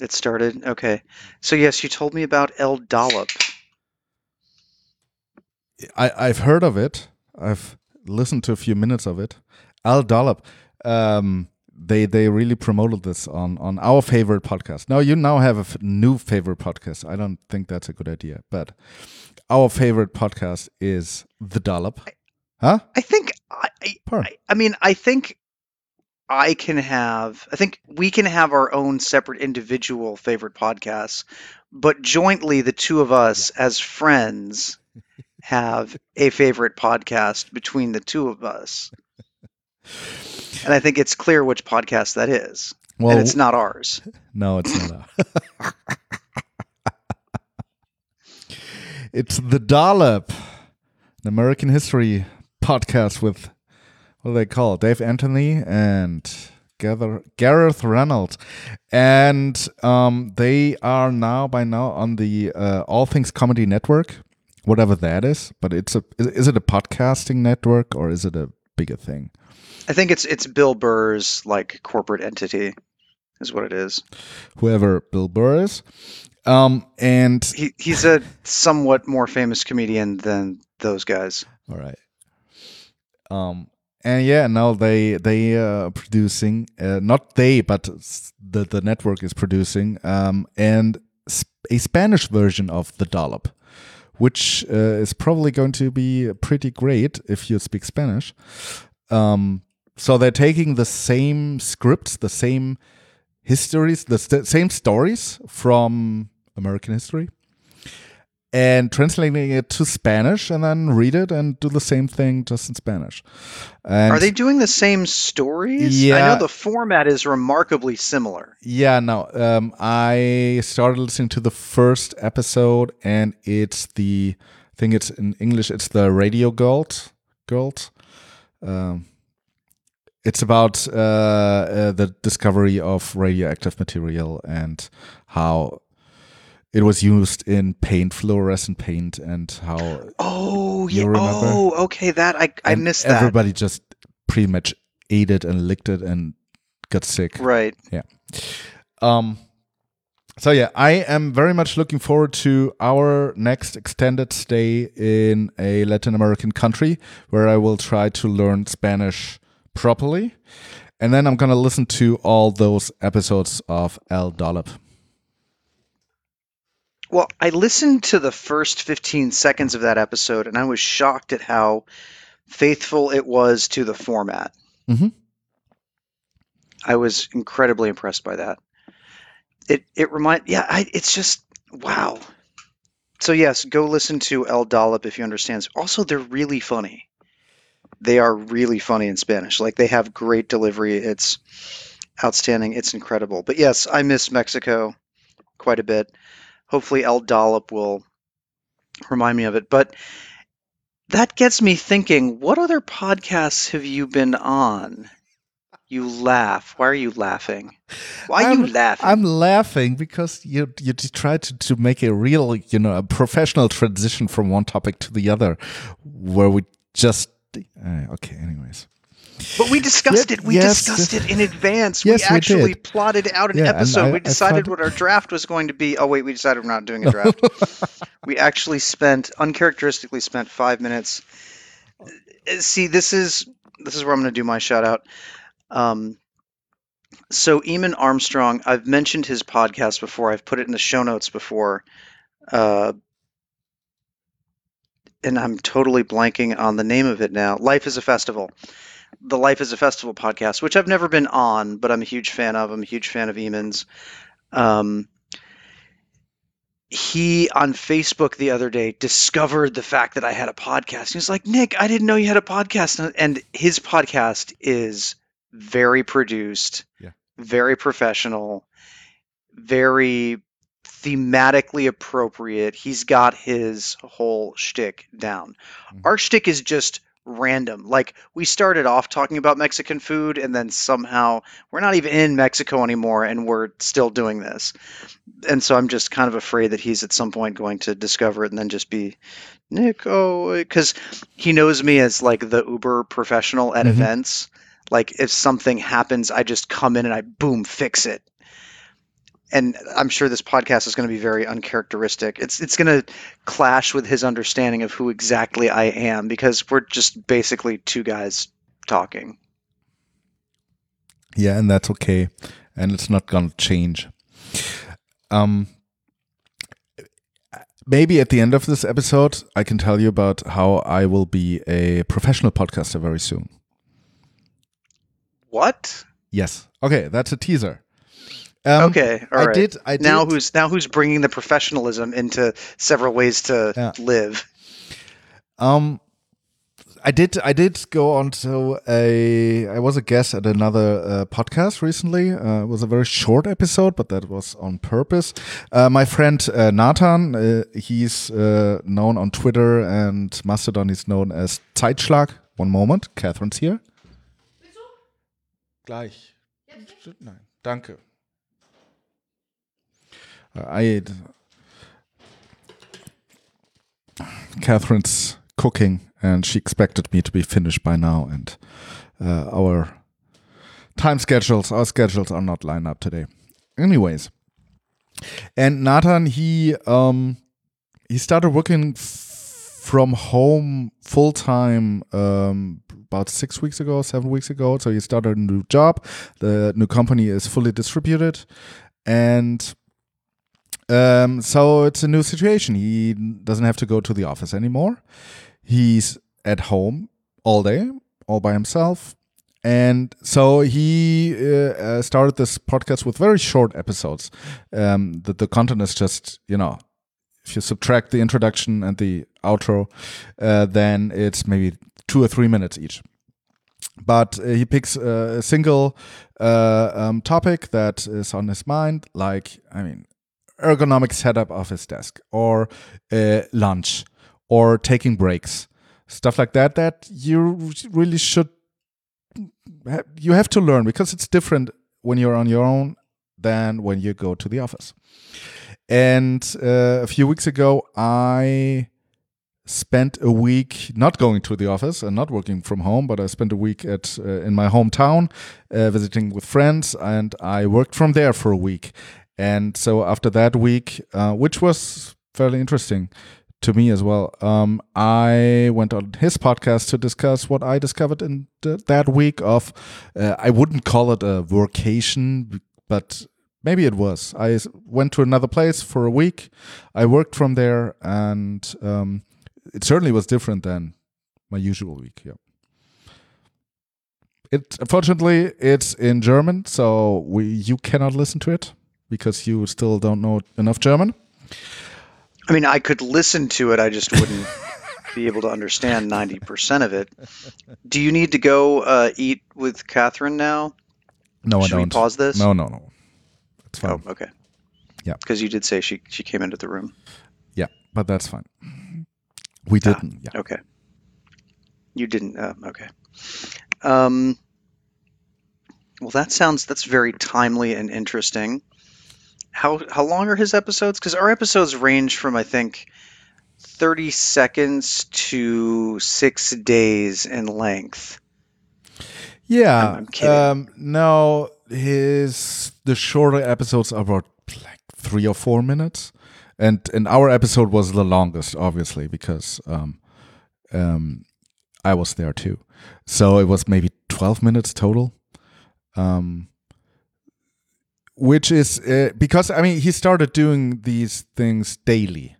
It started. Okay. So yes, you told me about El Dollop. I, I've heard of it. I've listened to a few minutes of it. El Dollop. Um, they they really promoted this on on our favorite podcast. Now you now have a f- new favorite podcast. I don't think that's a good idea, but our favorite podcast is The Dollop. Huh? I think I, I, I, I mean I think I can have I think we can have our own separate individual favorite podcasts, but jointly the two of us as friends have a favorite podcast between the two of us. And I think it's clear which podcast that is. Well, and it's not ours. No, it's not. it's the Dollop, an American history podcast with what do they call? Dave Anthony and Gareth Reynolds, and um, they are now by now on the uh, All Things Comedy Network, whatever that is. But it's a is, is it a podcasting network or is it a bigger thing? I think it's it's Bill Burr's like corporate entity is what it is. Whoever Bill Burr is. Um, and He he's a somewhat more famous comedian than those guys. All right. Um and yeah, now they they uh producing uh, not they but the the network is producing um and a Spanish version of the dollop which uh, is probably going to be pretty great if you speak Spanish. Um so they're taking the same scripts, the same histories, the st- same stories from American history and translating it to Spanish and then read it and do the same thing just in Spanish. And Are they doing the same stories? I Yeah. know the format is remarkably similar. Yeah, no. Um, I started listening to the first episode, and it's the I think it's in English. It's the Radio Gold. Gold. Um, it's about uh, uh, the discovery of radioactive material and how it was used in paint, fluorescent paint, and how Oh, yeah. Oh, okay. That I I and missed that. Everybody just pretty much ate it and licked it and got sick. Right. Yeah. Um, so yeah, I am very much looking forward to our next extended stay in a Latin American country where I will try to learn Spanish properly. And then I'm going to listen to all those episodes of El Dollop. Well, I listened to the first 15 seconds of that episode and I was shocked at how faithful it was to the format. Mhm. I was incredibly impressed by that. It it remind yeah, I, it's just wow. So yes, go listen to El Dollop if you understand. Also, they're really funny. They are really funny in Spanish. Like they have great delivery. It's outstanding. It's incredible. But yes, I miss Mexico quite a bit. Hopefully, El Dollop will remind me of it. But that gets me thinking what other podcasts have you been on? You laugh. Why are you laughing? Why are you I'm- laughing? I'm laughing because you you try to, to make a real, you know, a professional transition from one topic to the other where we just uh, okay, anyways. But we discussed it. We yes, discussed yes. it in advance. Yes, we we actually did. plotted out an Yeah, episode. I- we decided what our draft was going to be. Oh wait, we decided we're not doing a draft. we actually spent uncharacteristically spent five minutes. See, this is this is where I'm going to do my shout out. Um, so Eamon Armstrong, I've mentioned his podcast before. I've put it in the show notes before, uh, and I'm totally blanking on the name of it now. Life is a Festival, the Life is a Festival podcast, which I've never been on, but I'm a huge fan of. I'm a huge fan of Eamon's. Um, he on Facebook the other day discovered the fact that I had a podcast. He was like, Nick, I didn't know you had a podcast. And his podcast is very produced, Yeah. very professional, very thematically appropriate. He's got his whole shtick down. Mhm. Our shtick is just random. Like we started off talking about Mexican food, and then somehow we're not even in Mexico anymore, and we're still doing this. And so I'm just kind of afraid that he's at some point going to discover it and then just be Nick, oh, because he knows me as like the uber professional at Mhm. events. Like if something happens, I just come in and I boom fix it. And I'm sure this podcast is going to be very uncharacteristic. It's it's going to clash with his understanding of who exactly I am because we're just basically two guys talking. Yeah, and that's okay, and it's not gonna change. Um, maybe at the end of this episode, I can tell you about how I will be a professional podcaster very soon. What? Yes. Okay, that's a teaser. Um, okay, all I right. did. I did. now who's now who's bringing the professionalism into several ways to Yeah. live? Um, I did. I did go on to a. I was a guest at another uh, podcast recently. Uh, it was a very short episode, but that was on purpose. Uh, my friend uh, Nathan, uh, he's uh, known on Twitter and Mastodon. He's known as Zeitschlag. One moment, Catherine's here. Gleich. Nein, danke. I. Catherine's cooking, and she expected me to be finished by now, and uh, our time schedules, our schedules are not lined up today. Anyways, and Nathan, he um, he started working from home full time um, about six weeks ago, seven weeks ago. So he started a new job. The new company is fully distributed, and um, so it's a new situation. He doesn't have to go to the office anymore. He's at home all day, all by himself. And so he uh, uh, started this podcast with very short episodes. Um, the, the content is just, you know, if you subtract the introduction and the outro, uh, then it's maybe two or three minutes each. But uh, he picks uh, a single uh, um, topic that is on his mind, like, I mean, ergonomic setup of his desk or uh, lunch or taking breaks stuff like that that you really should ha- you have to learn because it's different when you're on your own than when you go to the office. And uh, a few weeks ago i spent a week not going to the office and not working from home but i spent a week at uh, in my hometown uh, visiting with friends and i worked from there for a week and so after that week, uh, which was fairly interesting to me as well, um, I went on his podcast to discuss what I discovered in th- that week of, uh, I wouldn't call it a vacation, but maybe it was. I went to another place for a week. I worked from there, and um, it certainly was different than my usual week. Yeah. It unfortunately it's in German, so we you cannot listen to it because you still don't know enough German. I mean, I could listen to it. I just wouldn't be able to understand ninety percent of it. Do you need to go uh, eat with Catherine now? No, Should I we don't. pause this? No, no, no. It's fine. Oh, okay. Yeah. Because you did say she she came into the room. Yeah, but that's fine. We Ah. didn't. Yeah. Okay. You didn't. Uh, okay. Um. Well, that sounds that's very timely and interesting. How how long are his episodes? Because our episodes range from I think thirty seconds to six days in length. Yeah. I'm- I'm kidding. Um, no, his the shorter episodes are about like three or four minutes, and and our episode was the longest, obviously, because um, um, I was there too, so it was maybe twelve minutes total. Um, which is uh, because I mean he started doing these things daily,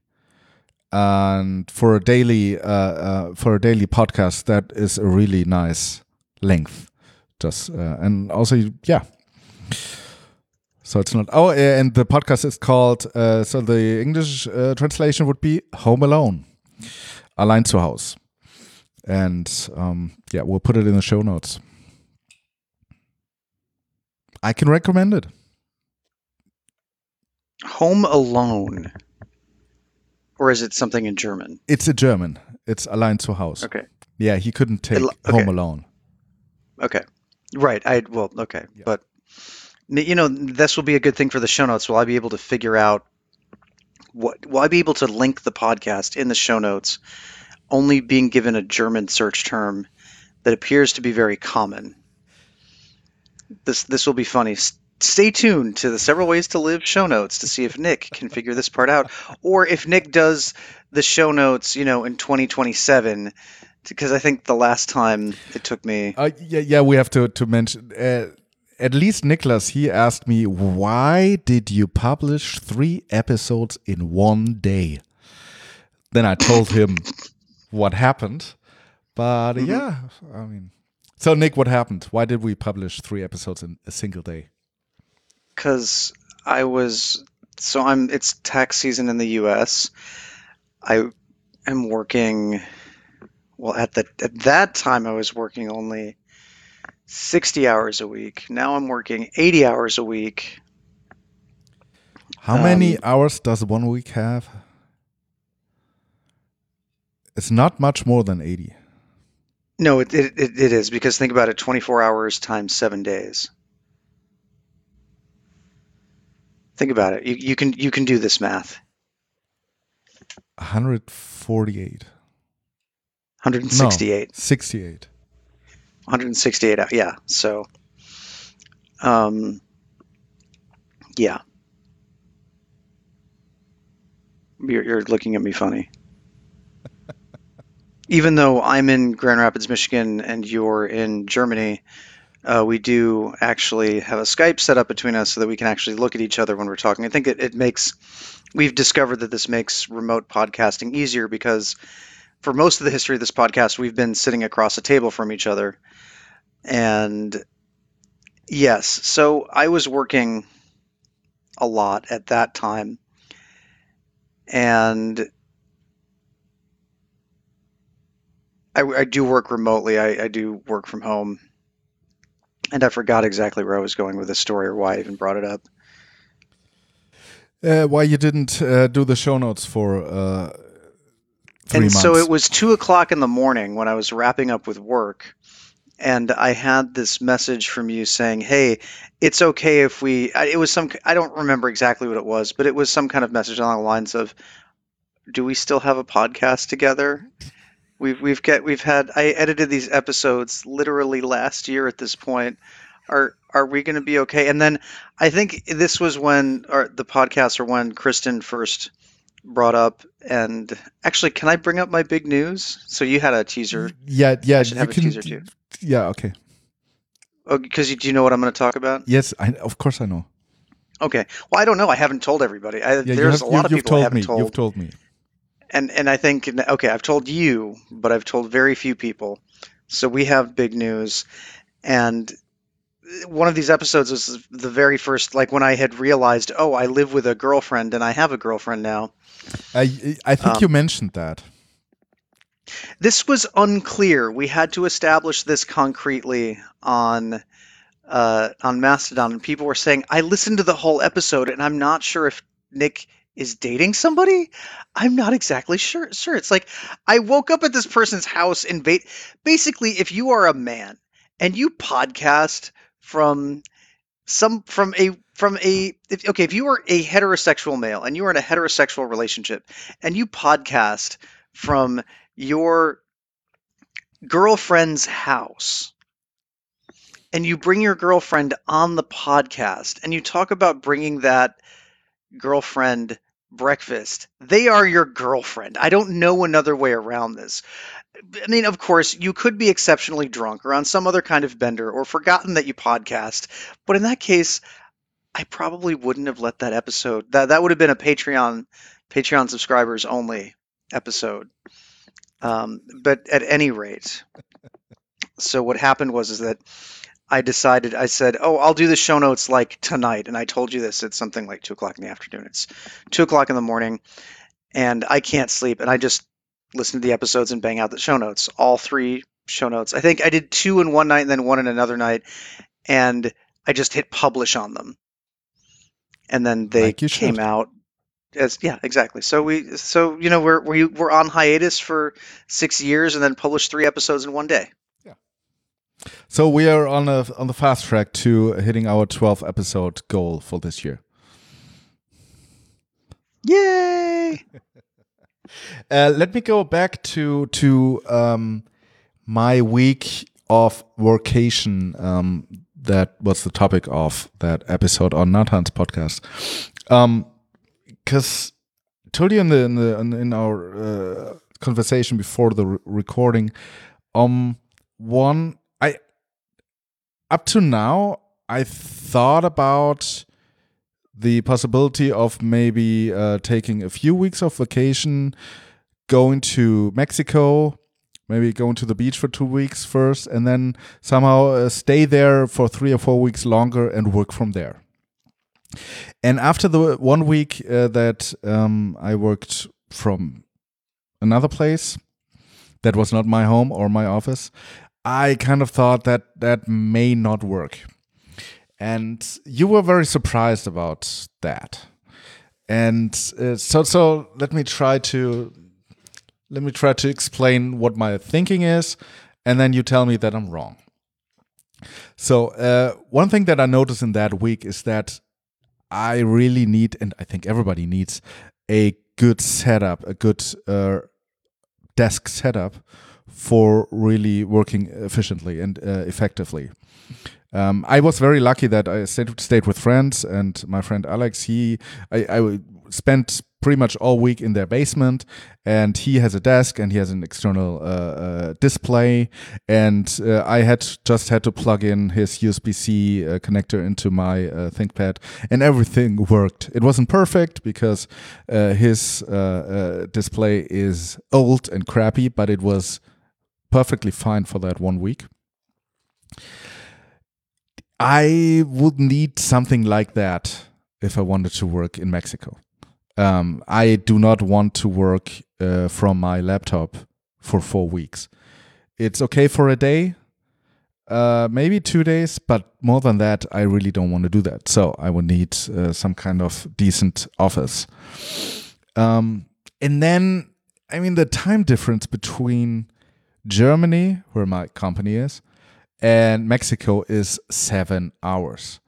and for a daily uh, uh, for a daily podcast, that is a really nice length. Just uh, and also yeah. So it's not. Oh, and the podcast is called. Uh, so the English uh, translation would be Home Alone, Allein zu Haus, and um, yeah, we'll put it in the show notes. I can recommend it. Home Alone, or is it something in German? It's a German. It's Allein zu Haus. Okay. Yeah, he couldn't take Al- Home. Alone. Okay. Right. I well. Okay. Yeah. But you know, this will be a good thing for the show notes. Will I be able to figure out what? Will I be able to link the podcast in the show notes? Only being given a German search term that appears to be very common. This this will be funny. Stay tuned to the several ways to live show notes to see if Nick can figure this part out, or if Nick does the show notes, you know, in 2027. Because I think the last time it took me. Uh, yeah, yeah, we have to to mention. Uh, at least Nicholas, he asked me, why did you publish three episodes in one day? Then I told him what happened. But mm -hmm. yeah, I mean, so Nick, what happened? Why did we publish three episodes in a single day? Because I was so I'm. It's tax season in the U.S. I am working. Well, at the at that time, I was working only 60 hours a week. Now I'm working 80 hours a week. How um, many hours does one week have? It's not much more than 80. No, it, it, it is because think about it 24 hours times seven days. Think about it. You, you can you can do this math. 148. 168. No, 68. 168 yeah so um yeah you're, you're looking at me funny even though i'm in grand rapids michigan and you're in germany uh, we do actually have a skype set up between us so that we can actually look at each other when we're talking i think it, it makes we've discovered that this makes remote podcasting easier because for most of the history of this podcast we've been sitting across a table from each other and yes, so I was working a lot at that time. And I, I do work remotely. I, I, do work from home. And I forgot exactly where I was going with this story or why I even brought it up. Uh, why you didn't uh, do the show notes for uh, and months. so it was two o'clock in the morning when I was wrapping up with work and I had this message from you saying, "Hey, it's okay if we." It was some. I don't remember exactly what it was, but it was some kind of message along the lines of, "Do we still have a podcast together?" We've we've get we've had. I edited these episodes literally last year at this point. Are are we going to be okay? And then I think this was when or the podcast or when Kristen first brought up. And actually, can I bring up my big news? So you had a teaser. Yeah, yeah. I should have a can, teaser too. Yeah, okay. Oh, because you, do you know what I'm going to talk about? Yes, I, of course I know. Okay. Well, I don't know. I haven't told everybody. I, yeah, there's have, a lot of people I haven't me. told. You've told me. And and I think okay, I've told you, but I've told very few people. So we have big news, and one of these episodes was the very first, like when I had realized, oh, I live with a girlfriend and I have a girlfriend now. I I think um, you mentioned that. This was unclear. We had to establish this concretely on uh, on Mastodon, and people were saying, "I listened to the whole episode, and I'm not sure if Nick is dating somebody. I'm not exactly sure. Sure, it's like I woke up at this person's house and ba- basically, if you are a man and you podcast from some from a from a if, okay if you are a heterosexual male and you are in a heterosexual relationship and you podcast from your girlfriend's house and you bring your girlfriend on the podcast and you talk about bringing that girlfriend breakfast, they are your girlfriend. I don't know another way around this. I mean, of course, you could be exceptionally drunk or on some other kind of bender or forgotten that you podcast, but in that case, I probably wouldn't have let that episode. That that would have been a Patreon Patreon subscribers only episode. Um, but at any rate, so what happened was is that I decided I said, "Oh, I'll do the show notes like tonight," and I told you this. It's something like two o'clock in the afternoon. It's two o'clock in the morning, and I can't sleep, and I just listen to the episodes and bang out the show notes. All three show notes. I think I did two in one night and then one in another night, and I just hit publish on them, and then they like came out as yeah, exactly. So we so you know we're we we're on hiatus for six years and then published three episodes in one day. So we are on a on the fast track to hitting our 12 episode goal for this year. Yay! uh, let me go back to to um, my week of vacation um, that was the topic of that episode on Nathan's podcast. Um, because told you in the in the in our uh, conversation before the re- recording, um, one up to now I thought about the possibility of maybe uh, taking a few weeks of vacation, going to Mexico, maybe going to the beach for two weeks first, and then somehow uh, stay there for three or four weeks longer and work from there. And after the one week uh, that um, I worked from another place that was not my home or my office, I kind of thought that that may not work and you were very surprised about that. And uh, so, so let me try to let me try to explain what my thinking is, and then you tell me that I'm wrong. So, uh, one thing that I noticed in that week is that I really need, and I think everybody needs, a good setup, a good uh, desk setup for really working efficiently and uh, effectively. Um, I was very lucky that I stayed, stayed with friends, and my friend Alex, he, I, I spent pretty much all week in their basement and he has a desk and he has an external uh, uh, display and uh, i had just had to plug in his usb-c uh, connector into my uh, thinkpad and everything worked it wasn't perfect because uh, his display is old and crappy but it was perfectly fine for that one week I would need something like that if I wanted to work in Mexico. Um, I do not want to work uh, from my laptop for four weeks. It's okay for a day, uh, maybe two days, but more than that, I really don't want to do that. So I would need uh, some kind of decent office. Um, and then, I mean, the time difference between Germany, where my company is, and Mexico is seven hours.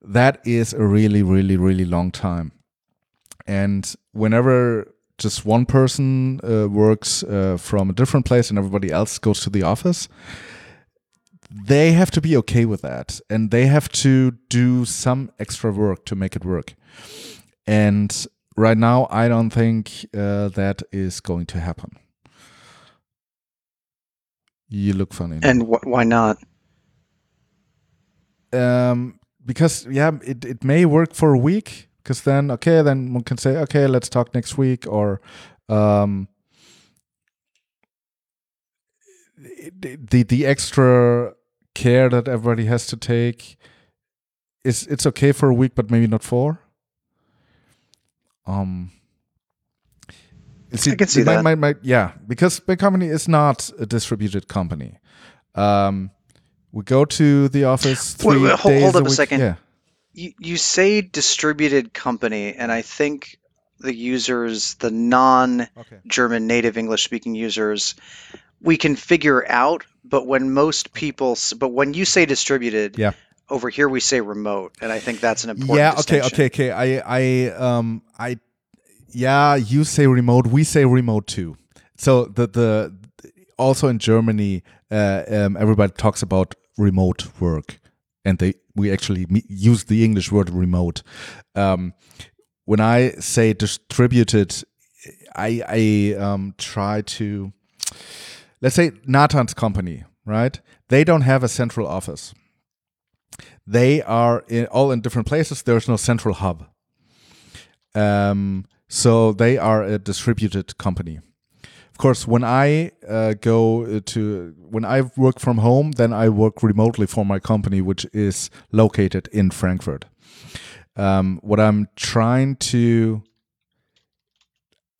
That is a really, really, really long time. And whenever just one person uh, works uh, from a different place and everybody else goes to the office, they have to be okay with that. And they have to do some extra work to make it work. And right now, I don't think uh, that is going to happen. You look funny. And wh- why not? Um, because yeah, it, it may work for a week. Because then, okay, then one can say, okay, let's talk next week, or um, the the extra care that everybody has to take is it's okay for a week, but maybe not four. Um, See, I can see my, that. My, my, yeah, because my company is not a distributed company. Um, we go to the office three wait, wait, hold, days hold up a, week. second. Yeah. You, you say distributed company, and I think the users, the non-German native English-speaking users, we can figure out. But when most people, but when you say distributed, yeah. over here we say remote, and I think that's an important. Yeah. Okay. Okay. Okay. I. I. Um. I yeah, you say remote, we say remote too. So the the also in Germany, uh, um, everybody talks about remote work, and they we actually use the English word remote. Um, when I say distributed, I I um, try to let's say Nathan's company, right? They don't have a central office. They are in, all in different places. There's no central hub. Um, so they are a distributed company. Of course, when I uh, go to when I work from home, then I work remotely for my company, which is located in Frankfurt. Um, what I'm trying to,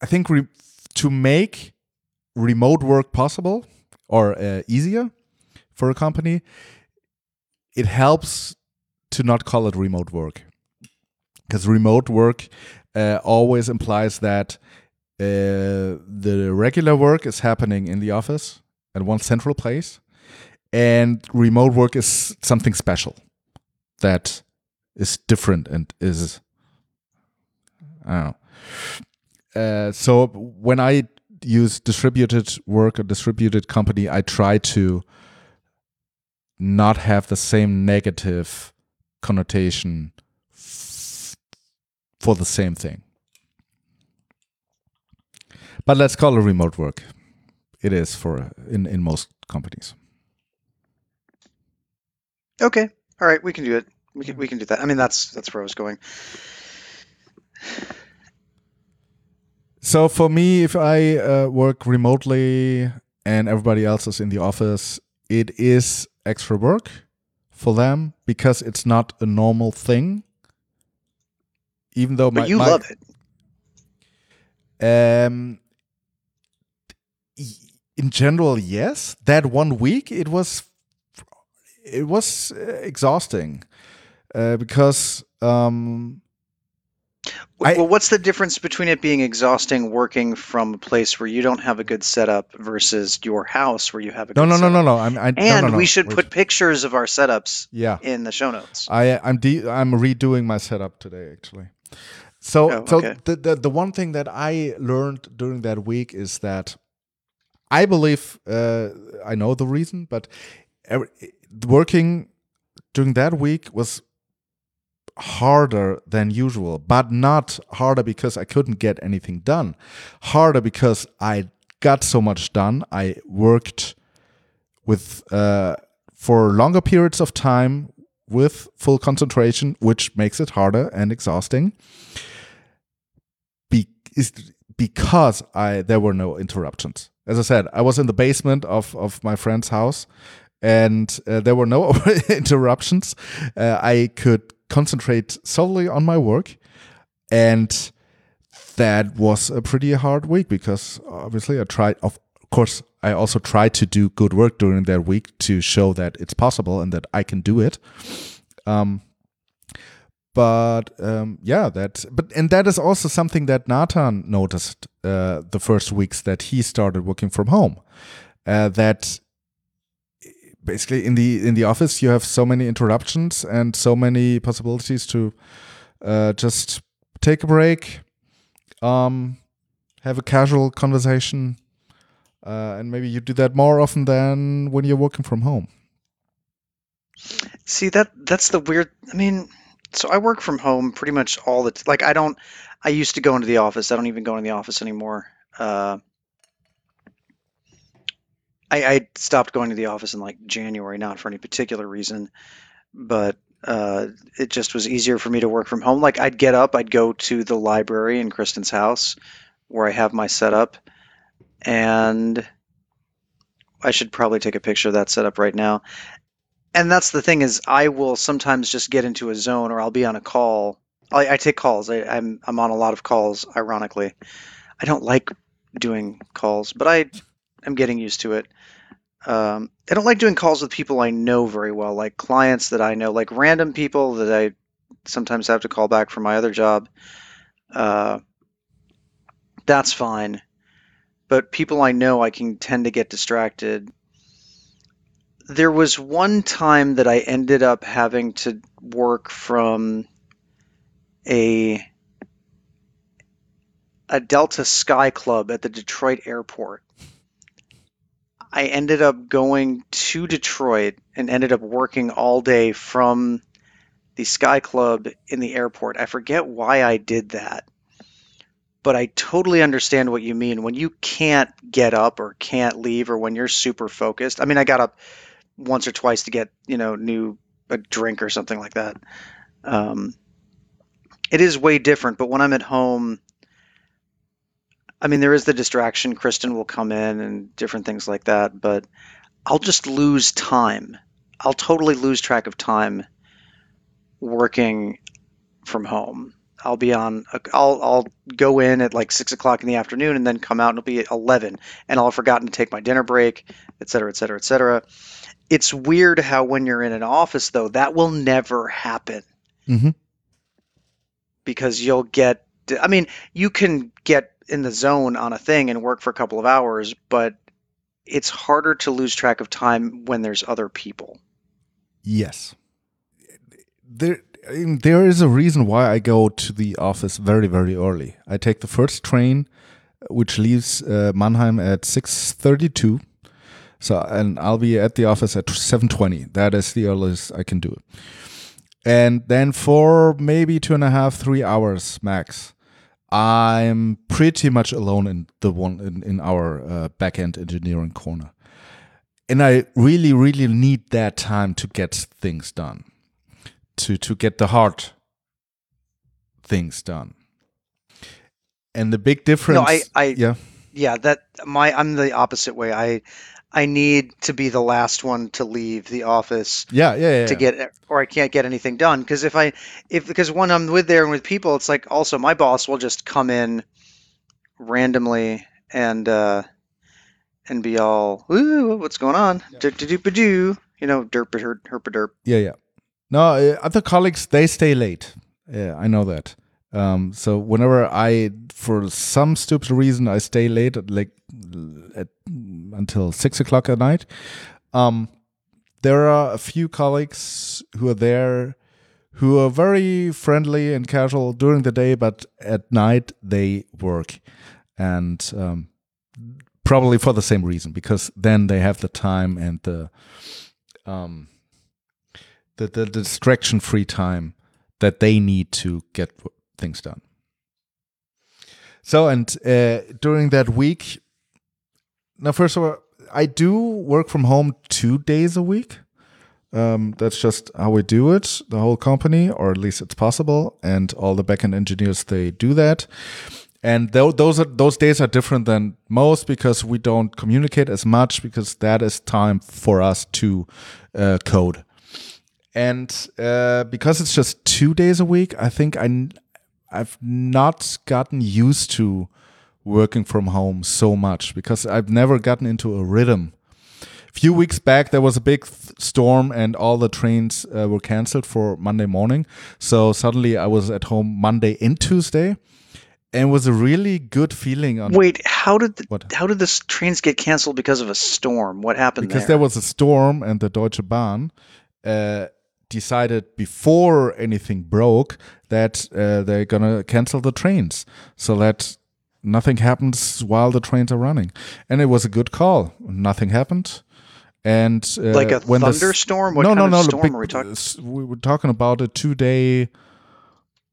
I think, re- to make remote work possible or uh, easier for a company, it helps to not call it remote work because remote work uh, always implies that uh, the regular work is happening in the office at one central place, and remote work is something special that is different and is I. Uh, so when I use distributed work or distributed company, I try to not have the same negative connotation for the same thing. But let's call it remote work. It is for in in most companies. Okay. All right. We can do it. We can we can do that. I mean, that's that's where I was going. So for me, if I uh, work remotely and everybody else is in the office, it is extra work for them because it's not a normal thing. Even though But you my- love it. Um, in general, yes. That one week, it was it was uh, exhausting uh, because um, I- well, what's the difference between it being exhausting working from a place where you don't have a good setup versus your house where you have a no, good no, no, setup? no, no. I, no, And no, no, we should wait. put pictures of our setups yeah. in the show notes. I I'm de- I'm redoing my setup today actually. So Oh, so the, the the one thing that I learned during that week is that I believe uh, I know the reason, but every, working during that week was harder than usual, but not harder because I couldn't get anything done. Harder because I got so much done. I worked with uh, for longer periods of time with full concentration, which makes it harder and exhausting. Be- because I there were no interruptions. As I said, I was in the basement of of my friend's house, and uh, there were no interruptions. Uh, I could concentrate solely on my work, and that was a pretty hard week because obviously I tried. Of course, I also try to do good work during that week to show that it's possible and that I can do it. Um, but um, yeah, that but and that is also something that Nathan noticed uh, the first weeks that he started working from home. Uh, that basically in the in the office you have so many interruptions and so many possibilities to uh, just take a break, um, have a casual conversation, uh, and maybe you do that more often than when you're working from home. See that that's the weird. I mean, so I work from home pretty much all the t- like I don't. I used to go into the office. I don't even go into the office anymore. Uh, I, I stopped going to the office in like January, not for any particular reason, but uh, it just was easier for me to work from home. Like I'd get up, I'd go to the library in Kristen's house where I have my setup, and I should probably take a picture of that setup right now. And that's the thing is, I will sometimes just get into a zone, or I'll be on a call. I, I take calls. I, I'm I'm on a lot of calls. Ironically, I don't like doing calls, but I am getting used to it. Um, I don't like doing calls with people I know very well, like clients that I know, like random people that I sometimes have to call back for my other job. Uh, that's fine. But people I know, I can tend to get distracted. There was one time that I ended up having to work from a a Delta Sky Club at the Detroit airport. I ended up going to Detroit and ended up working all day from the Sky Club in the airport. I forget why I did that, but I totally understand what you mean when you can't get up or can't leave or when you're super focused. I mean, I got up once or twice to get, you know, new a drink or something like that. Um, it is way different, but when I'm at home, I mean, there is the distraction. Kristen will come in and different things like that, but I'll just lose time. I'll totally lose track of time working from home. I'll be on. I'll I'll go in at like six o'clock in the afternoon and then come out and it'll be eleven, and I'll have forgotten to take my dinner break, et cetera, et cetera, et cetera. It's weird how when you're in an office though, that will never happen Mhm. because you'll get. I mean, you can get in the zone on a thing and work for a couple of hours, but it's harder to lose track of time when there's other people. Yes. There, there is a reason why I go to the office very, very early. I take the first train, which leaves uh, Mannheim at six thirty-two. So and I'll be at the office at 7:20. That is the earliest I can do it. And then for maybe two and a half, three hours max, I'm pretty much alone in the one in, in our uh, backend engineering corner. And I really, really need that time to get things done, to to get the hard things done. And the big difference, No, I, I, yeah, yeah, that my, I'm the opposite way. I, I need to be the last one to leave the office yeah, yeah, yeah, to get, or I can't get anything done. Because if I, if because when I'm with there and with people, it's like also my boss will just come in randomly and uh and be all, "Ooh, what's going on?" Do do do do, you know, derp herp herp derp. Yeah, yeah. No, uh, other colleagues they stay late. Yeah, I know that. Um, so whenever I, for some stupid reason, I stay late, at like at, until six o'clock at night. Um, there are a few colleagues who are there who are very friendly and casual during the day, but at night they work, and um, probably for the same reason because then they have the time and the um, the, the, distraction free time that they need to get things done. So, and uh, during that week, now, first of all, I do work from home two days a week. Um, that's just how we do it, the whole company, or at least it's possible. And all the backend engineers, they do that. And tho- those are those days are different than most because we don't communicate as much because that is time for us to uh, code and uh, because it's just two days a week, I think I I've not gotten used to working from home so much because I've never gotten into a rhythm. A few weeks back, there was a big th- storm and all the trains uh, were canceled for Monday morning. So suddenly I was at home Monday and Tuesday, and it was a really good feeling on Wait, how did the, What? how did the trains get canceled because of a storm? What happened because there? there was a storm and the Deutsche Bahn uh, decided before anything broke that uh, they're gonna cancel the trains so that nothing happens while the trains are running and it was a good call nothing happened and uh, like a when thunderstorm? What no kind no of no storm big- are we talking? we were talking about a two day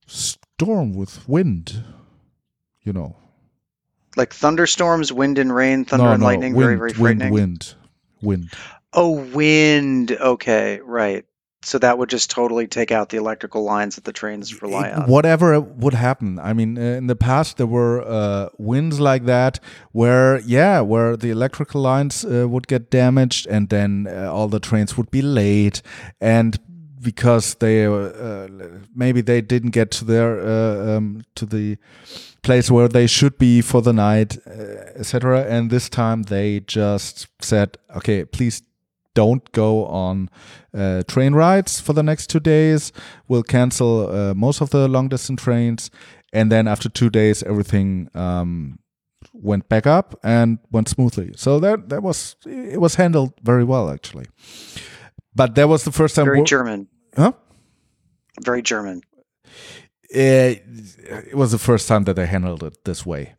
storm with wind you know Like thunderstorms, wind and rain, thunder no, and no, lightning, wind, very very frightening. wind wind wind Oh, wind. Okay, right. So that would just totally take out the electrical lines that the trains rely on. whatever would happen. I mean, uh, in the past there were uh, winds like that, where yeah, where the electrical lines uh, would get damaged, and then uh, all the trains would be late, and because they uh, maybe they didn't get to their uh, um, to the place where they should be for the night, uh, etc. And this time they just said, okay, please don't go on uh, train rides for the next two days. We'll cancel uh, most of the long distance trains, and then after two days, everything um, went back up and went smoothly. So that that was it was handled very well actually. But that was the first time. Very wo- German. Huh? Very German. it, it was the first time that they handled it this way.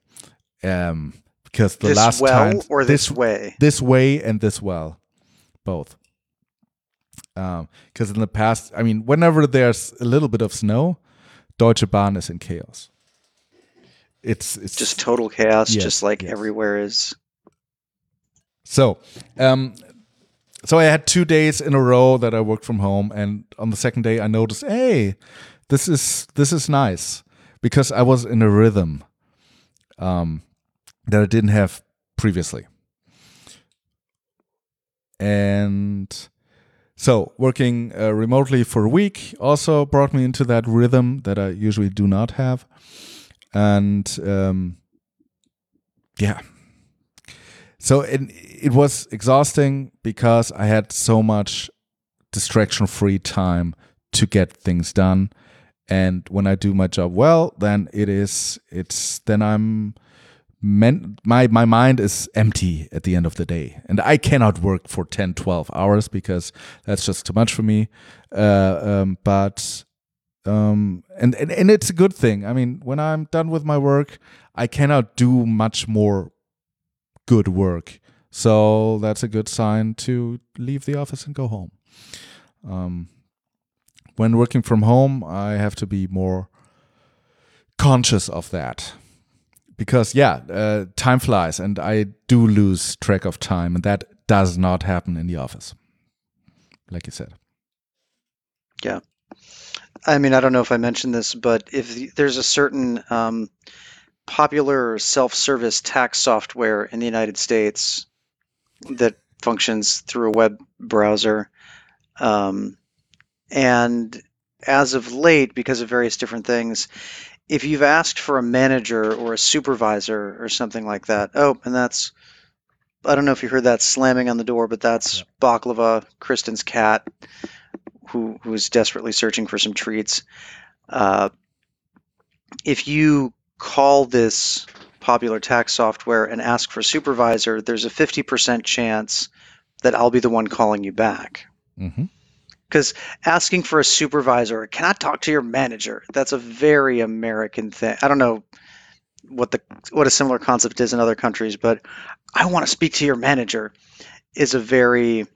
Um, because the this last well time or this, way? this way and this well, both. Because in the past, I mean, whenever there's a little bit of snow, Deutsche Bahn is in chaos. It's it's Just total chaos, Yes, just like yes. everywhere is. So, um, so I had two days in a row that I worked from home, and on the second day I noticed, hey, this is this is nice because I was in a rhythm um, that I didn't have previously, and so working uh, remotely for a week also brought me into that rhythm that I usually do not have, and um, yeah, so it, it was exhausting because I had so much distraction free time to get things done. And when I do my job well, then it is, it's, then I'm, men, my, my mind is empty at the end of the day. And I cannot work for 10, 12 hours because that's just too much for me. Uh, um, but, um, and, and, and it's a good thing. I mean, when I'm done with my work, I cannot do much more good work So that's a good sign to leave the office and go home. Um, when working from home, I have to be more conscious of that because yeah, uh, time flies, and I do lose track of time, and that does not happen in the office, like you said. Yeah. I mean, I don't know if I mentioned this, but if there's a certain um, popular self-service tax software in the United States that functions through a web browser, um, and as of late, because of various different things, if you've asked for a manager or a supervisor or something like that, oh, and that's I don't know if you heard that slamming on the door, but that's Baklava, Kristen's cat, who who's desperately searching for some treats. Uh, if you call this popular tax software and ask for a supervisor, there's a 50% chance that I'll be the one calling you back. hmm Because asking for a supervisor, can I talk to your manager? That's a very American thing. I don't know what the what a similar concept is in other countries, but I want to speak to your manager is a very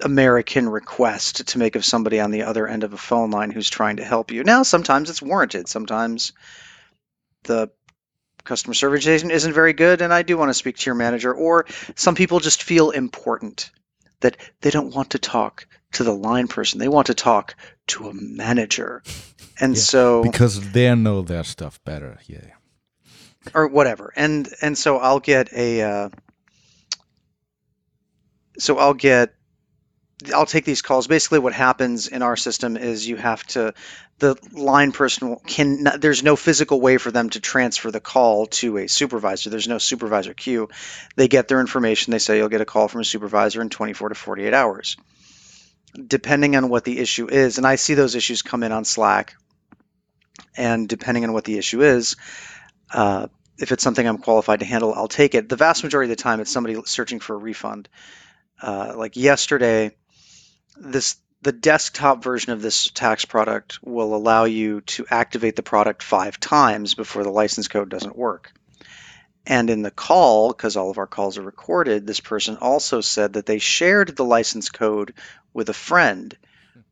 American request to make of somebody on the other end of a phone line who's trying to help you. Now, sometimes it's warranted. Sometimes the customer service agent isn't very good and I do want to speak to your manager or some people just feel important that they don't want to talk to the line person. They want to talk to a manager. And Yeah, so Because they know their stuff better. Yeah. or whatever. And and so I'll get a uh, so I'll get I'll take these calls. Basically, what happens in our system is you have to the line person can there's no physical way for them to transfer the call to a supervisor. There's no supervisor queue. They get their information. They say you'll get a call from a supervisor in 24 to 48 hours, depending on what the issue is. And I see those issues come in on Slack, and depending on what the issue is. Uh, if it's something I'm qualified to handle, I'll take it. The vast majority of the time, it's somebody searching for a refund. Uh, like yesterday, this the desktop version of this tax product will allow you to activate the product five times before the license code doesn't work. And in the call, because all of our calls are recorded, this person also said that they shared the license code with a friend.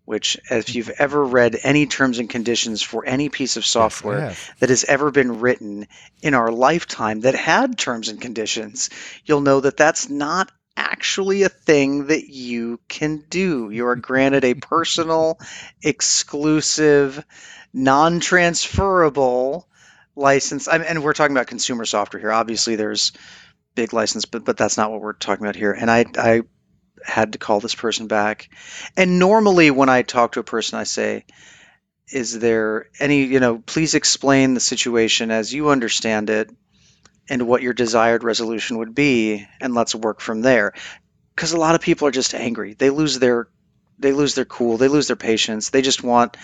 Which, if you've ever read any terms and conditions for any piece of software, Yes, that has ever been written in our lifetime that had terms and conditions, you'll know that that's not actually a thing that you can do. You are granted a personal, exclusive, non transferable license. I and we're talking about consumer software here. Obviously, there's big license, but, but that's not what we're talking about here. And I, I had to call this person back. And normally, when I talk to a person, I say, is there any, you know, please explain the situation as you understand it and what your desired resolution would be, and let's work from there. Because a lot of people are just angry. They lose their they lose their cool, they lose their patience. They just want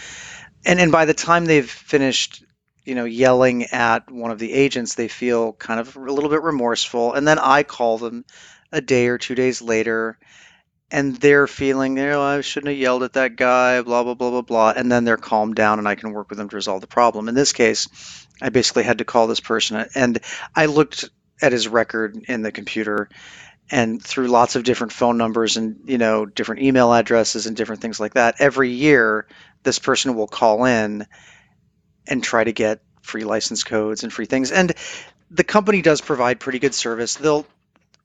and and by the time they've finished, you know, yelling at one of the agents, they feel kind of a little bit remorseful. And then I call them a day or two days later and they're feeling, you know, I shouldn't have yelled at that guy, blah, blah, blah, blah, blah. And then they're calmed down and I can work with them to resolve the problem. In this case, I basically had to call this person and I looked at his record in the computer and through lots of different phone numbers and, you know, different email addresses and different things like that. Every year, this person will call in and try to get free license codes and free things. And the company does provide pretty good service. They'll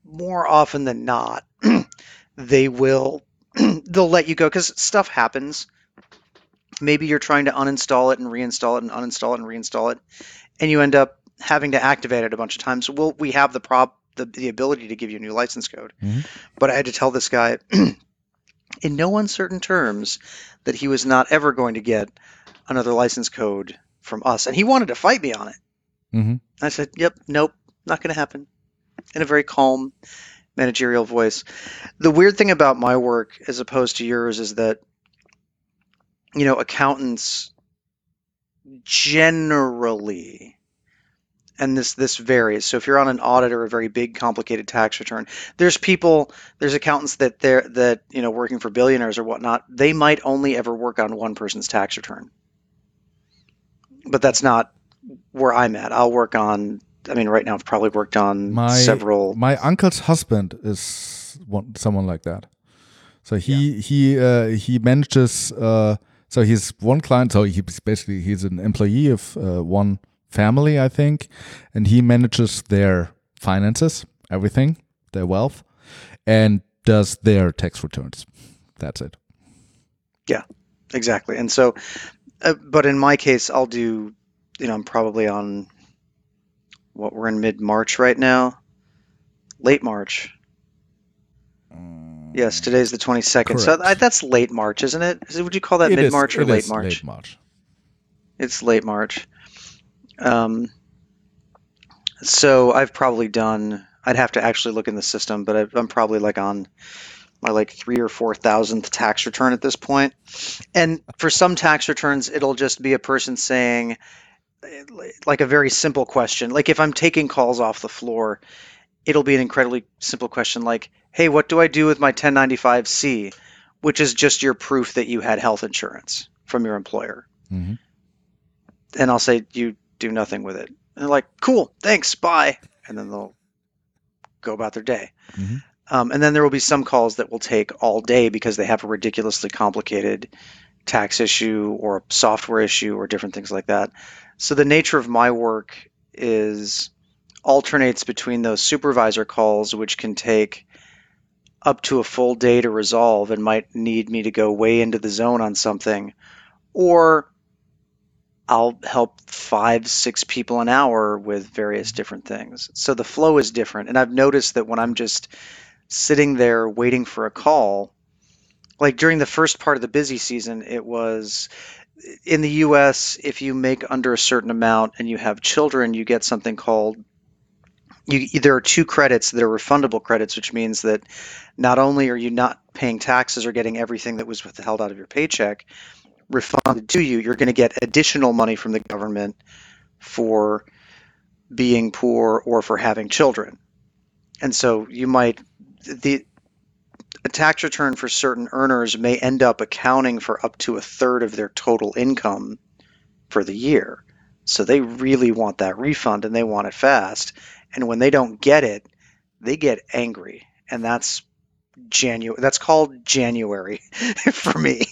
more often than not, they will they'll let you go because stuff happens. Maybe you're trying to uninstall it and reinstall it and uninstall it and reinstall it, and you end up having to activate it a bunch of times. Well, we have the prop the, the ability to give you a new license code, Mhm. but I had to tell this guy in no uncertain terms that he was not ever going to get another license code from us, and he wanted to fight me on it. hmm I said, "Yep, nope, not going to happen." In a very calm, managerial voice. The weird thing about my work, as opposed to yours, is that you know accountants generally, and this this varies. So if you're on an audit or a very big, complicated tax return, there's people, there's accountants that they're that you know working for billionaires or whatnot. They might only ever work on one person's tax return, but that's not where I'm at. I'll work on I mean, right now I've probably worked on My several. my uncle's husband is one, someone like that. So he he uh, he manages. Uh, so he's one client. So he's basically he's an employee of uh, one family, I think, and he manages their finances, everything, their wealth, and does their tax returns. That's it. Yeah, exactly. And so, uh, but in my case, I'll do, you know, I'm probably on what we're in mid March right now, late March. Yes, today's the 22nd. So I, that's late March, isn't it? Is Would you call that mid March or late March? Late March. It's late March. Um, so I've probably done. I'd have to actually look in the system, but I've, I'm probably like on my like three or four thousandth tax return at this point. And for some tax returns, it'll just be a person saying, like a very simple question. Like if I'm taking calls off the floor, it'll be an incredibly simple question like, "Hey, what do I do with my 1095-C?" Which is just your proof that you had health insurance from your employer hmm and I'll say you do nothing with it. And they're like, cool, thanks, bye, and then they'll go about their day. Mhm. Um, and then there will be some calls that will take all day because they have a ridiculously complicated tax issue or a software issue or different things like that. So the nature of my work is alternates between those supervisor calls, which can take up to a full day to resolve and might need me to go way into the zone on something, or I'll help five, six people an hour with various different things. So the flow is different. And I've noticed that when I'm just sitting there waiting for a call, like during the first part of the busy season, it was in the US, if you make under a certain amount and you have children, you get something called you there are two credits that are refundable credits, which means that not only are you not paying taxes or getting everything that was withheld out of your paycheck refunded to you, you're going to get additional money from the government for being poor or for having children. And so you might the a tax return for certain earners may end up accounting for up to a third of their total income for the year. So they really want that refund and they want it fast. And when they don't get it, they get angry. And that's January. That's called January for me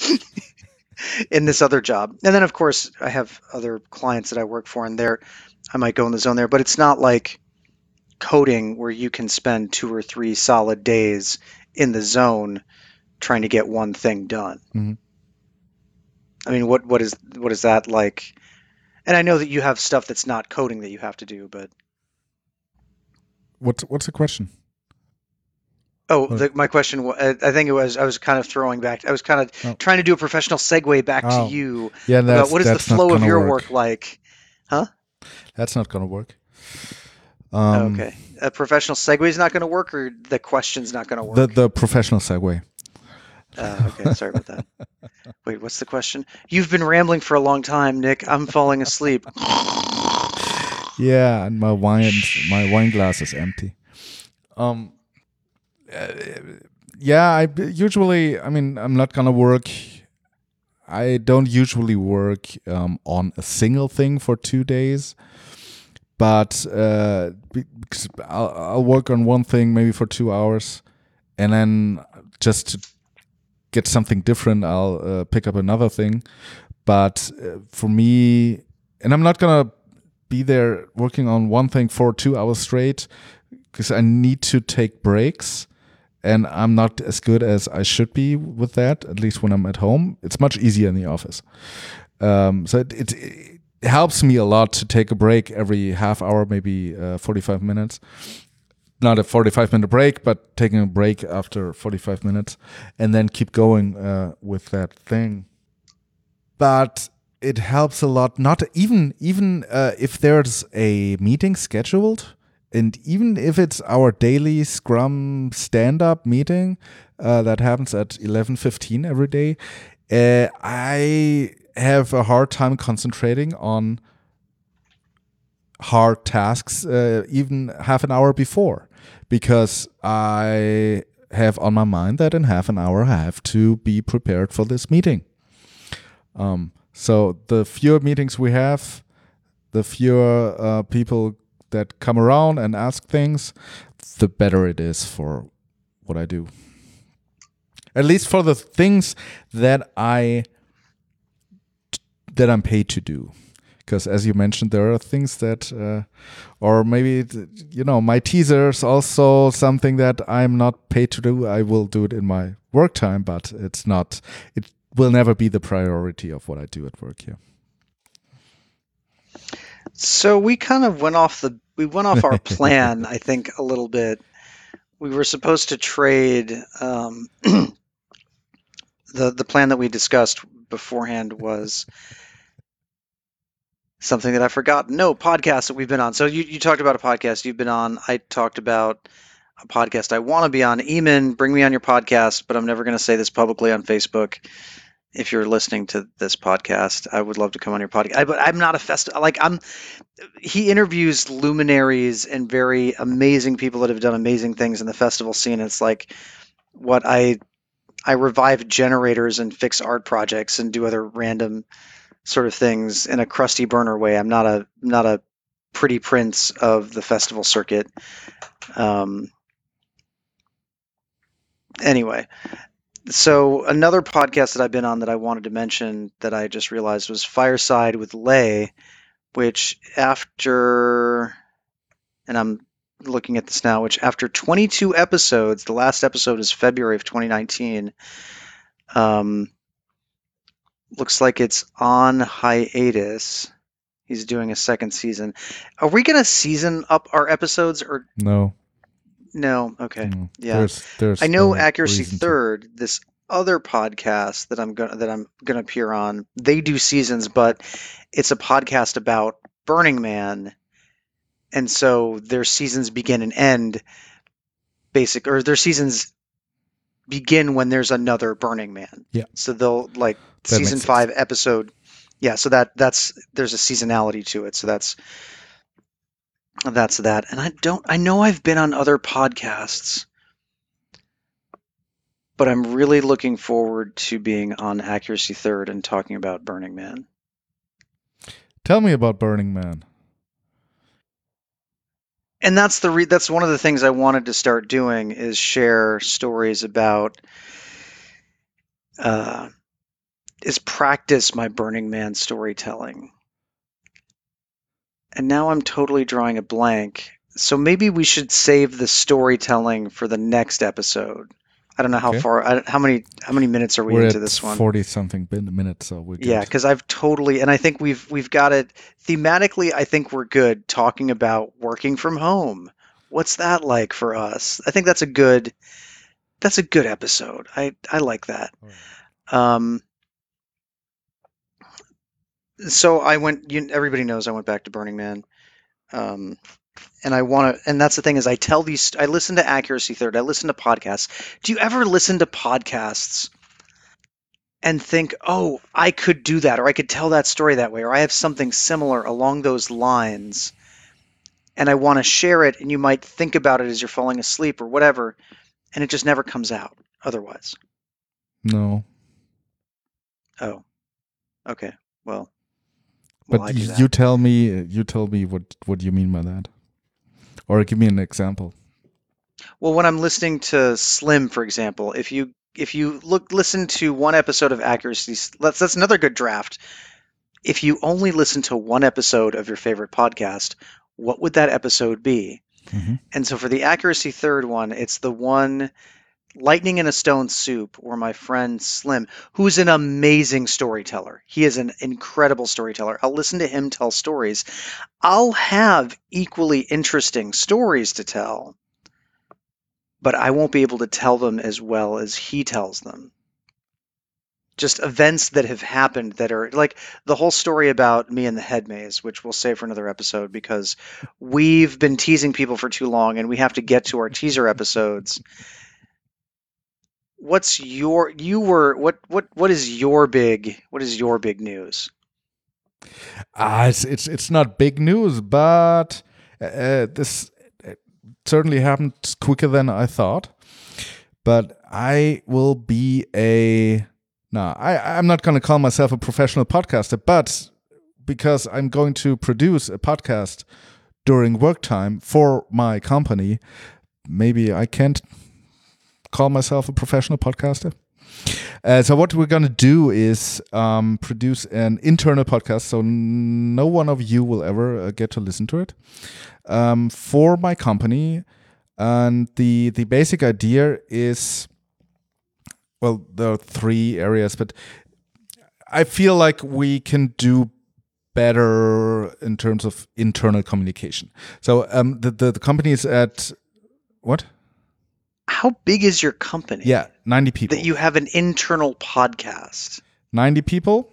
in this other job. And then, of course, I have other clients that I work for, and there I might go in the zone there, but it's not like coding where you can spend two or three solid days in the zone trying to get one thing done. Mhm. I mean, what what is what is that like? And I know that you have stuff that's not coding that you have to do, but What's what's the question? oh, the, my question I think it was I was kind of throwing back. I was kind of Oh. trying to do a professional segue back Oh, to you Yeah, that's about what is the flow of your work. work like. Huh? That's not gonna work. Um, okay, a professional segue is not going to work, or the question's not going to work. The the professional segue. Uh, okay, sorry about that. Wait, what's the question? You've been rambling for a long time, Nick. I'm falling asleep. Yeah, and my wine my wine glass is empty. Um, uh, yeah, I usually I mean I'm not gonna work. I don't usually work um, on a single thing for two days, but uh, I'll, I'll work on one thing maybe for two hours, and then just to get something different, I'll uh, pick up another thing. But uh, for me, and I'm not gonna be there working on one thing for two hours straight because I need to take breaks and I'm not as good as I should be with that, at least when I'm at home. It's much easier in the office. Um, so it, it, it helps me a lot to take a break every half hour, maybe uh, 45 minutes. Not a 45 minute break, but taking a break after 45 minutes and then keep going uh, with that thing. But it helps a lot not even even uh, if there's a meeting scheduled and even if it's our daily scrum stand up meeting uh, that happens at 11:15 every day uh, i have a hard time concentrating on hard tasks uh, even half an hour before because i have on my mind that in half an hour i have to be prepared for this meeting um, so the fewer meetings we have, the fewer uh, people that come around and ask things, the better it is for what I do. At least for the things that I that I'm paid to do. Because as you mentioned, there are things that, uh, or maybe you know, my teasers also something that I'm not paid to do. I will do it in my work time, but it's not. It will never be the priority of what I do at work here. So we kind of went off the we went off our plan, I think, a little bit. We were supposed to trade um, the the plan that we discussed beforehand was something that I forgot. No podcast that we've been on. So you, you talked about a podcast you've been on. I talked about a podcast I want to be on. Eamon, bring me on your podcast, but I'm never going to say this publicly on Facebook if you're listening to this podcast, I would love to come on your podcast. I, but I'm not a fest like I'm. He interviews luminaries and very amazing people that have done amazing things in the festival scene. It's like what I I revive generators and fix art projects and do other random sort of things in a crusty burner way. I'm not a not a pretty prince of the festival circuit. Um, anyway, so another podcast that I've been on that I wanted to mention that I just realized was Fireside with Lei, which after and I'm looking at this now, which after 22 episodes, the last episode is February of 2019. Um, looks like it's on hiatus. He's doing a second season. Are we going to season up our episodes or No. no? Okay. no. Yeah. There's, there's I know no Accuracy reason to. Third, this other podcast that I'm gonna that I'm gonna appear on. They do seasons, but it's a podcast about Burning Man, and so their seasons begin and end. Basic or their seasons begin when there's another Burning Man. Yeah. So they'll like That season five episode. Yeah. So that that's there's a seasonality to it. So that's that's that. And I don't. I know I've been on other podcasts but I'm really looking forward to being on Accuracy Third and talking about Burning Man. Tell me about Burning Man. And that's the re- that's one of the things I wanted to start doing is share stories about uh, is practice my Burning Man storytelling. And now I'm totally drawing a blank. So maybe we should save the storytelling for the next episode. I don't know how Okay. far I, how many how many minutes are we We're into this one? forty something minutes, so we're. Yeah, because I've totally, and I think we've we've got it thematically. I think we're good talking about working from home. What's that like for us? I think that's a good, that's a good episode. I I like that. Um, so I went. You, everybody knows I went back to Burning Man. Um, and I want to, and that's the thing is I tell these. I listen to Accuracy Third. I listen to podcasts. Do you ever listen to podcasts? and think, oh, I could do that, or I could tell that story that way, or I have something similar along those lines, and I want to share it, and you might think about it as you're falling asleep or whatever, and it just never comes out otherwise. No, Oh, okay. Well, but I do that. you tell me. You tell me what what you mean by that, or give me an example. Well, when I'm listening to Slim, for example, if you if you look listen to one episode of Accuracy, that's that's another good draft. If you only listen to one episode of your favorite podcast, what would that episode be? Mhm. And so for the Accuracy third one, it's the one Lightning in a Stone Soup, where my friend Slim, who's an amazing storyteller, he is an incredible storyteller. I'll listen to him tell stories. I'll have equally interesting stories to tell, but I won't be able to tell them as well as he tells them. Just events that have happened that are like the whole story about me and the head maze, which we'll save for another episode because we've been teasing people for too long and we have to get to our teaser episodes. What's your you were what what what is your big what is your big news? Ah, it's it's it's not big news, but uh, this uh, certainly happened quicker than I thought. But I will be a no. I I'm not going to call myself a professional podcaster, but because I'm going to produce a podcast during work time for my company, maybe I can't call myself a professional podcaster. Uh, so what we're going to do is um, produce an internal podcast, so no one of you will ever uh, get to listen to it um, for my company. And the the basic idea is, well, there are three areas, but I feel like we can do better in terms of internal communication. So um, the, the the company is at what? How big is your company? Yeah, ninety people. That you have an internal podcast. Ninety people,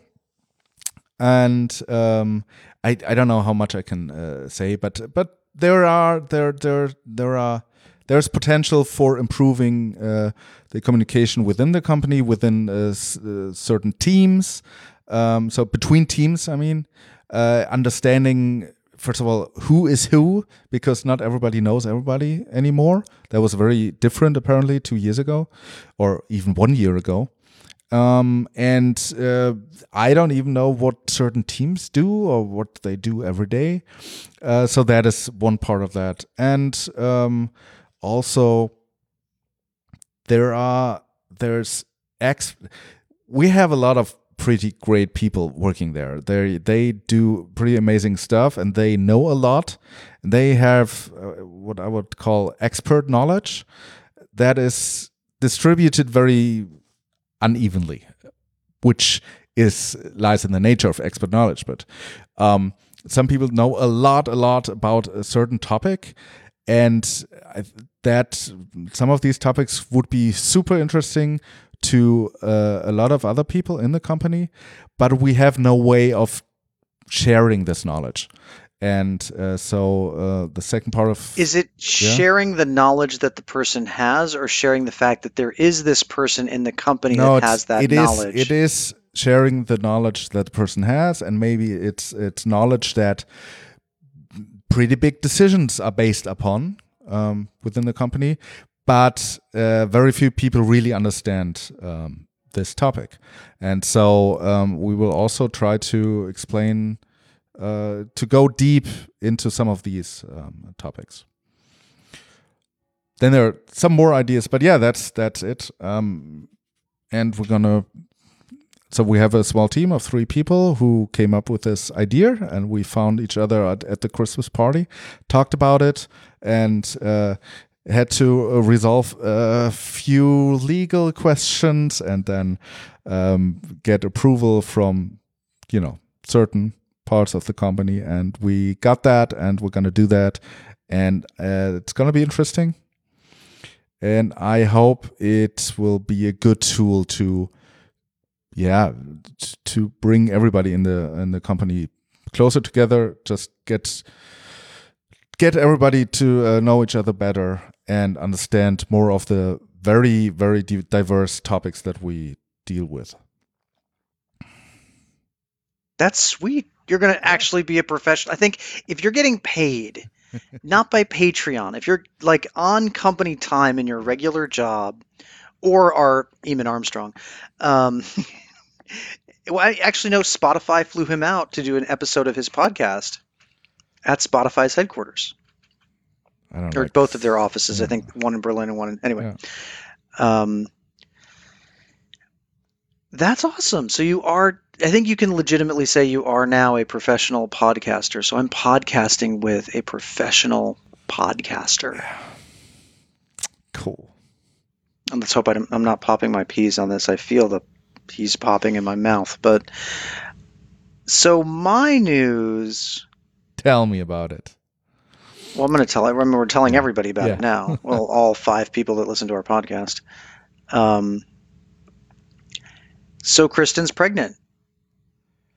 and um, I I don't know how much I can uh, say, but but there are there there there are there's potential for improving uh, the communication within the company, within uh, s- uh, certain teams. Um, so between teams, I mean, uh, understanding first of all who is who because not everybody knows everybody anymore. That was very different apparently two years ago, or even one year ago. Um, and uh, I don't even know what certain teams do or what they do every day. Uh, so that is one part of that, and um, also there are there's ex. We have a lot of pretty great people working there. They they do pretty amazing stuff, and they know a lot. They have uh, what I would call expert knowledge that is distributed very unevenly, which is lies in the nature of expert knowledge. But um, some people know a lot, a lot about a certain topic, and that some of these topics would be super interesting to uh, a lot of other people in the company, but we have no way of sharing this knowledge. And uh, so uh, the second part of Is it sharing the knowledge that the person has, or sharing the fact that there is this person in the company no, that has that it is- knowledge? it is sharing the knowledge that the person has, and maybe it's it's knowledge that pretty big decisions are based upon um, within the company, but uh, very few people really understand um, this topic, and so um, we will also try to explain uh, to go deep into some of these um, topics. Then there are some more ideas, but yeah, that's that's it. Um, and we're gonna so we have a small team of three people who came up with this idea and we found each other at, at the christmas party talked about it and uh, had to uh, resolve a few legal questions and then um, get approval from you know certain parts of the company. And we got that and we're going to do that. And uh, it's going to be interesting. And i hope it will be a good tool to yeah to bring everybody in the in the company closer together. Just get get everybody to uh, know each other better and understand more of the very very di- diverse topics that we deal with That's sweet. You're going to actually be a professional. I think if you're getting paid, not by Patreon, if you're like on company time in your regular job, or are Eamon Armstrong, um, well, I actually know Spotify flew him out to do an episode of his podcast at Spotify's headquarters, i don't or both of their offices. I think one in Berlin and one in anyway. Um, that's awesome. So you are. I think you can legitimately say you are now a professional podcaster. So I'm podcasting with a professional podcaster. cool And let's hope I'm, I'm not popping my peas on this. I feel the peas popping in my mouth. But so my news. tell me about it Well, I'm going to tell. I remember we're telling everybody about it now. Well, all five people that listen to our podcast. Um, so Kristen's pregnant.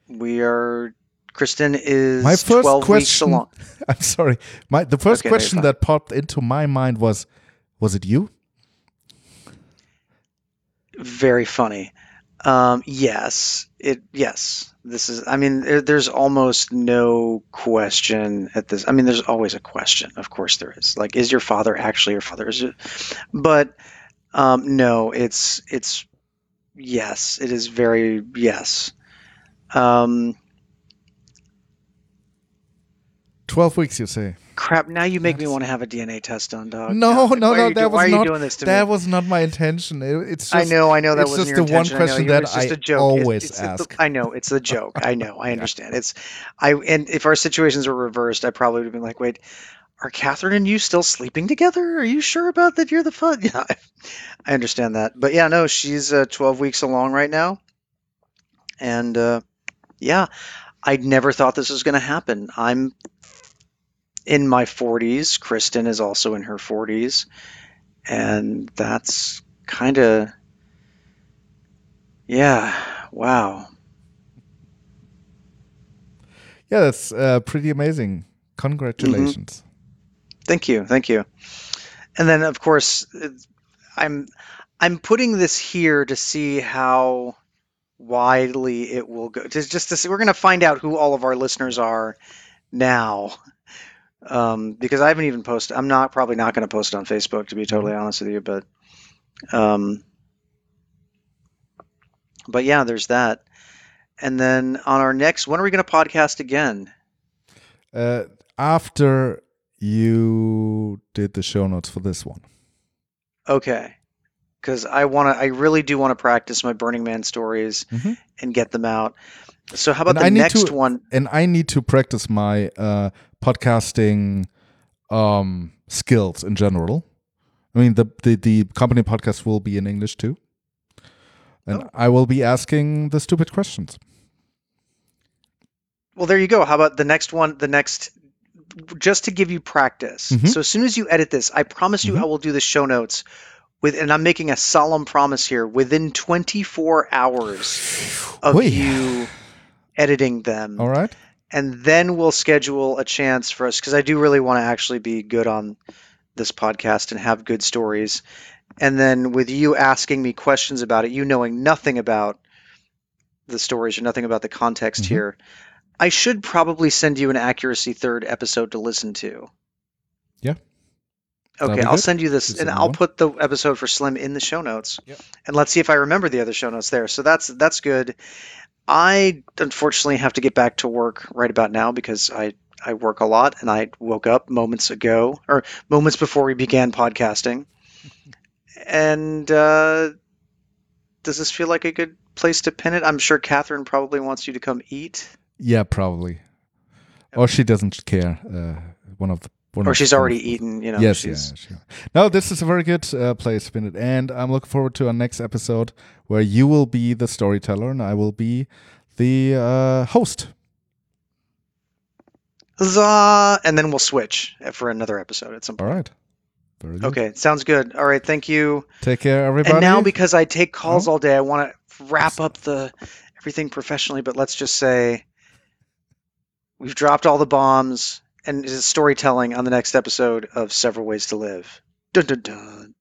We are. Kristen is My first 12 weeks question- along. i'm sorry my the first Okay, question that popped into my mind was was it you Very funny. Um, yes, it. Yes, this is. I mean, there's almost no question at this. I mean, there's always a question. Of course, there is. Like, is your father actually your father? Is it? But um, no, it's it's yes. It is very yes. Um, 12 weeks, you say? Crap! Now you make me want to have a DNA test done, dog. No, no, no, that do- was why are not- you doing this to That was not my intention. It, it's just. I know, I know that wasn't just your the one intention. Know, question that it's just I a joke. It's- always it's the- ask. I know it's the joke. I know. I understand. It's I and if our situations were reversed, I probably would have been like, wait, are Catherine and you still sleeping together? Are you sure about that? You're the fun. Yeah, I, I understand that. But yeah, no, she's uh, 12 weeks along right now, and uh, yeah, I never thought this was going to happen. I'm in my 40s. Kristen is also in her 40s, and that's kind of yeah. Wow. Yeah, that's uh, pretty amazing. Congratulations. Thank you, thank you. And then, of course, I'm I'm putting this here to see how widely it will go. Just just to see, we're going to find out who all of our listeners are now, um, because I haven't even posted. I'm not probably not going to post it on Facebook to be totally honest with you, but um, but yeah, there's that. And then on our next, when are we going to podcast again? Uh, after you did the show notes for this one. Okay. Because I want to, I really do want to practice my Burning Man stories Mhm. and get them out. So how about And the next to- one? and I need to practice my uh, podcasting um, skills in general. I mean, the, the the company podcast will be in English too, and Oh. I will be asking the stupid questions. Well, there you go. How about the next one? The next, just to give you practice. Mhm. So as soon as you edit this, I promise you, Mhm. I will do the show notes with, and I'm making a solemn promise here. Within 24 hours of Oy. you editing them, All right. And then we'll schedule a chance for us because I do really want to actually be good on this podcast and have good stories. And then with you asking me questions about it, you knowing nothing about the stories or nothing about the context Mhm. here, I should probably send you an accuracy third episode to listen to. Yeah. Okay, I'll send you this, and I'll one. put the episode for Slim in the show notes. Yep. And let's see if I remember the other show notes there. So that's that's good. I unfortunately have to get back to work right about now because I I work a lot, and I woke up moments ago or moments before we began podcasting. And uh, does this feel like a good place to pin it? I'm sure Catherine probably wants you to come eat, Yeah, probably. Or she doesn't care. Uh, one of the one or she's already eaten. You know, yes, she's, yeah. No, this is a very good uh, place to and I'm looking forward to our next episode where you will be the storyteller and I will be the uh, host. Huzzah! and then we'll switch for another episode at some point. right. Very good. Okay, sounds good. All right, thank you. Take care, everybody. And now, because I take calls all day, I want to wrap up the everything professionally. But let's just say we've dropped all the bombs, and storytelling on the next episode of Several Ways to Live. Dun dun dun.